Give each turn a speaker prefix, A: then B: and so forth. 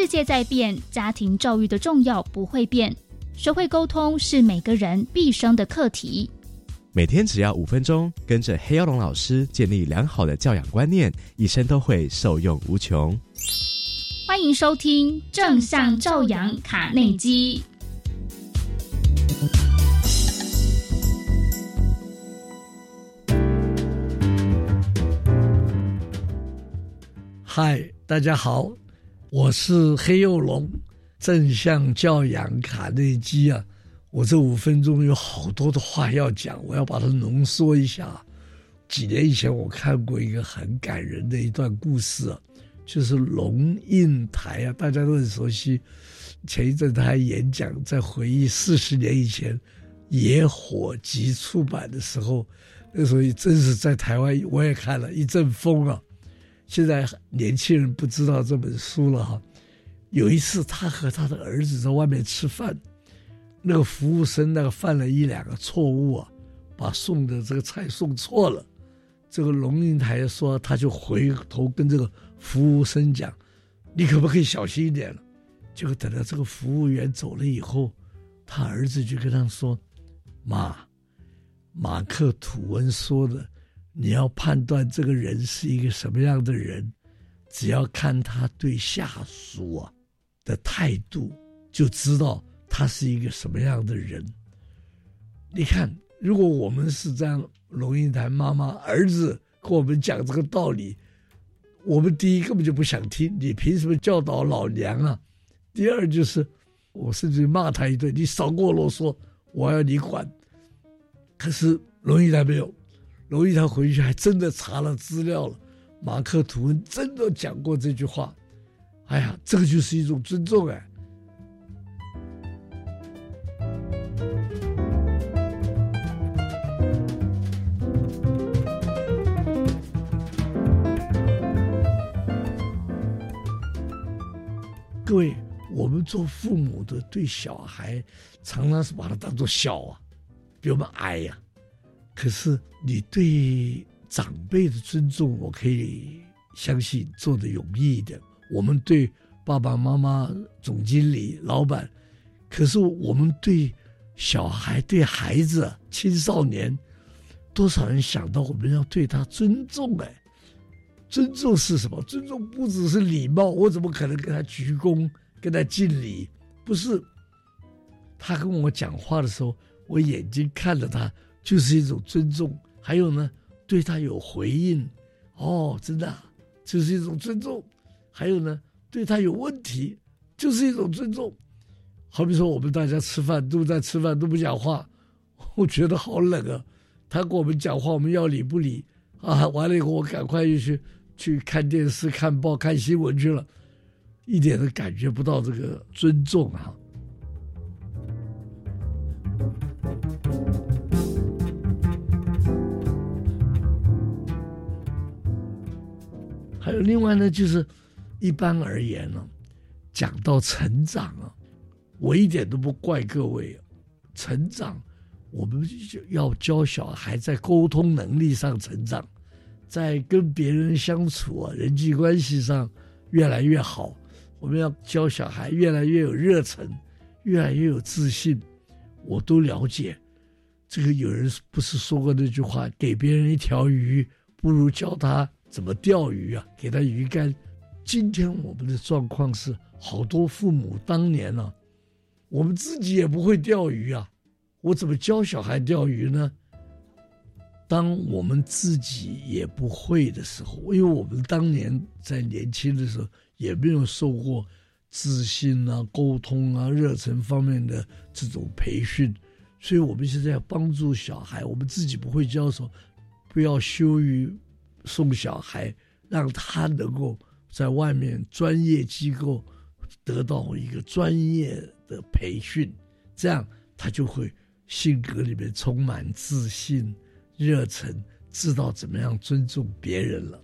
A: 世界在变，家庭教育的重要不会变。学会沟通是每个人毕生的课题。
B: 每天只要五分钟，跟着黑曜龙老师建立良好的教养观念，一生都会受用无穷。
A: 欢迎收听正向教养卡内基。
C: 嗨，大家好，我是黑幼龙，正向教养卡内基啊。我这五分钟有好多的话要讲，我要把它浓缩一下。几年以前我看过一个很感人的一段故事啊，就是龙应台啊，大家都很熟悉。前一阵他还演讲，在回忆四十年以前野火集出版的时候，那时候真是在台湾我也看了一阵风啊。现在年轻人不知道这本书了哈。有一次，他和他的儿子在外面吃饭，那个服务生那个犯了一两个错误啊，把送的这个菜送错了。这个龙应台说，他就回头跟这个服务生讲：“你可不可以小心一点？”结果等到这个服务员走了以后，他儿子就跟他说：“妈，马克吐温说的。”你要判断这个人是一个什么样的人，只要看他对下属啊的态度，就知道他是一个什么样的人。你看，如果我们是这样，龙应台妈妈儿子跟我们讲这个道理，我们第一根本就不想听，你凭什么教导老娘啊？第二就是，我甚至骂他一顿，你少跟我啰嗦，我要你管。可是龙应台没有。龙应台回去还真的查了资料了，马克吐温真的讲过这句话。哎呀，这个就是一种尊重哎。各位，我们做父母的对小孩，常常是把他当做小啊，比我们矮呀、可是你对长辈的尊重，我可以相信做得容易一点。我们对爸爸妈妈、总经理、老板，可是我们对小孩、对孩子、青少年，多少人想到我们要对他尊重？哎，尊重是什么？尊重不只是礼貌，我怎么可能跟他鞠躬、跟他敬礼？不是，他跟我讲话的时候，我眼睛看着他。就是一种尊重，还有呢，对他有回应，哦，真的，啊，就是一种尊重。还有呢，对他有问题，就是一种尊重。好比说，我们大家吃饭都在吃饭都不讲话，我觉得好冷啊。他跟我们讲话，我们要理不理啊？完了以后，我赶快又去去看电视、看报、看新闻去了，一点都感觉不到这个尊重啊。另外呢，就是一般而言呢，讲到成长啊，我一点都不怪各位啊。成长，我们就要教小孩在沟通能力上成长，在跟别人相处啊，人际关系上越来越好。我们要教小孩越来越有热忱，越来越有自信。我都了解，这个有人不是说过那句话：给别人一条鱼，不如教他。怎么钓鱼啊？给他鱼竿。今天我们的状况是，好多父母当年呢、啊，我们自己也不会钓鱼啊，我怎么教小孩钓鱼呢？当我们自己也不会的时候，因为我们当年在年轻的时候也没有受过自信啊、沟通啊、热忱方面的这种培训，所以我们现在要帮助小孩，我们自己不会教的时候，不要羞于。送小孩，让他能够在外面专业机构得到一个专业的培训，这样他就会性格里面充满自信、热忱，知道怎么样尊重别人了。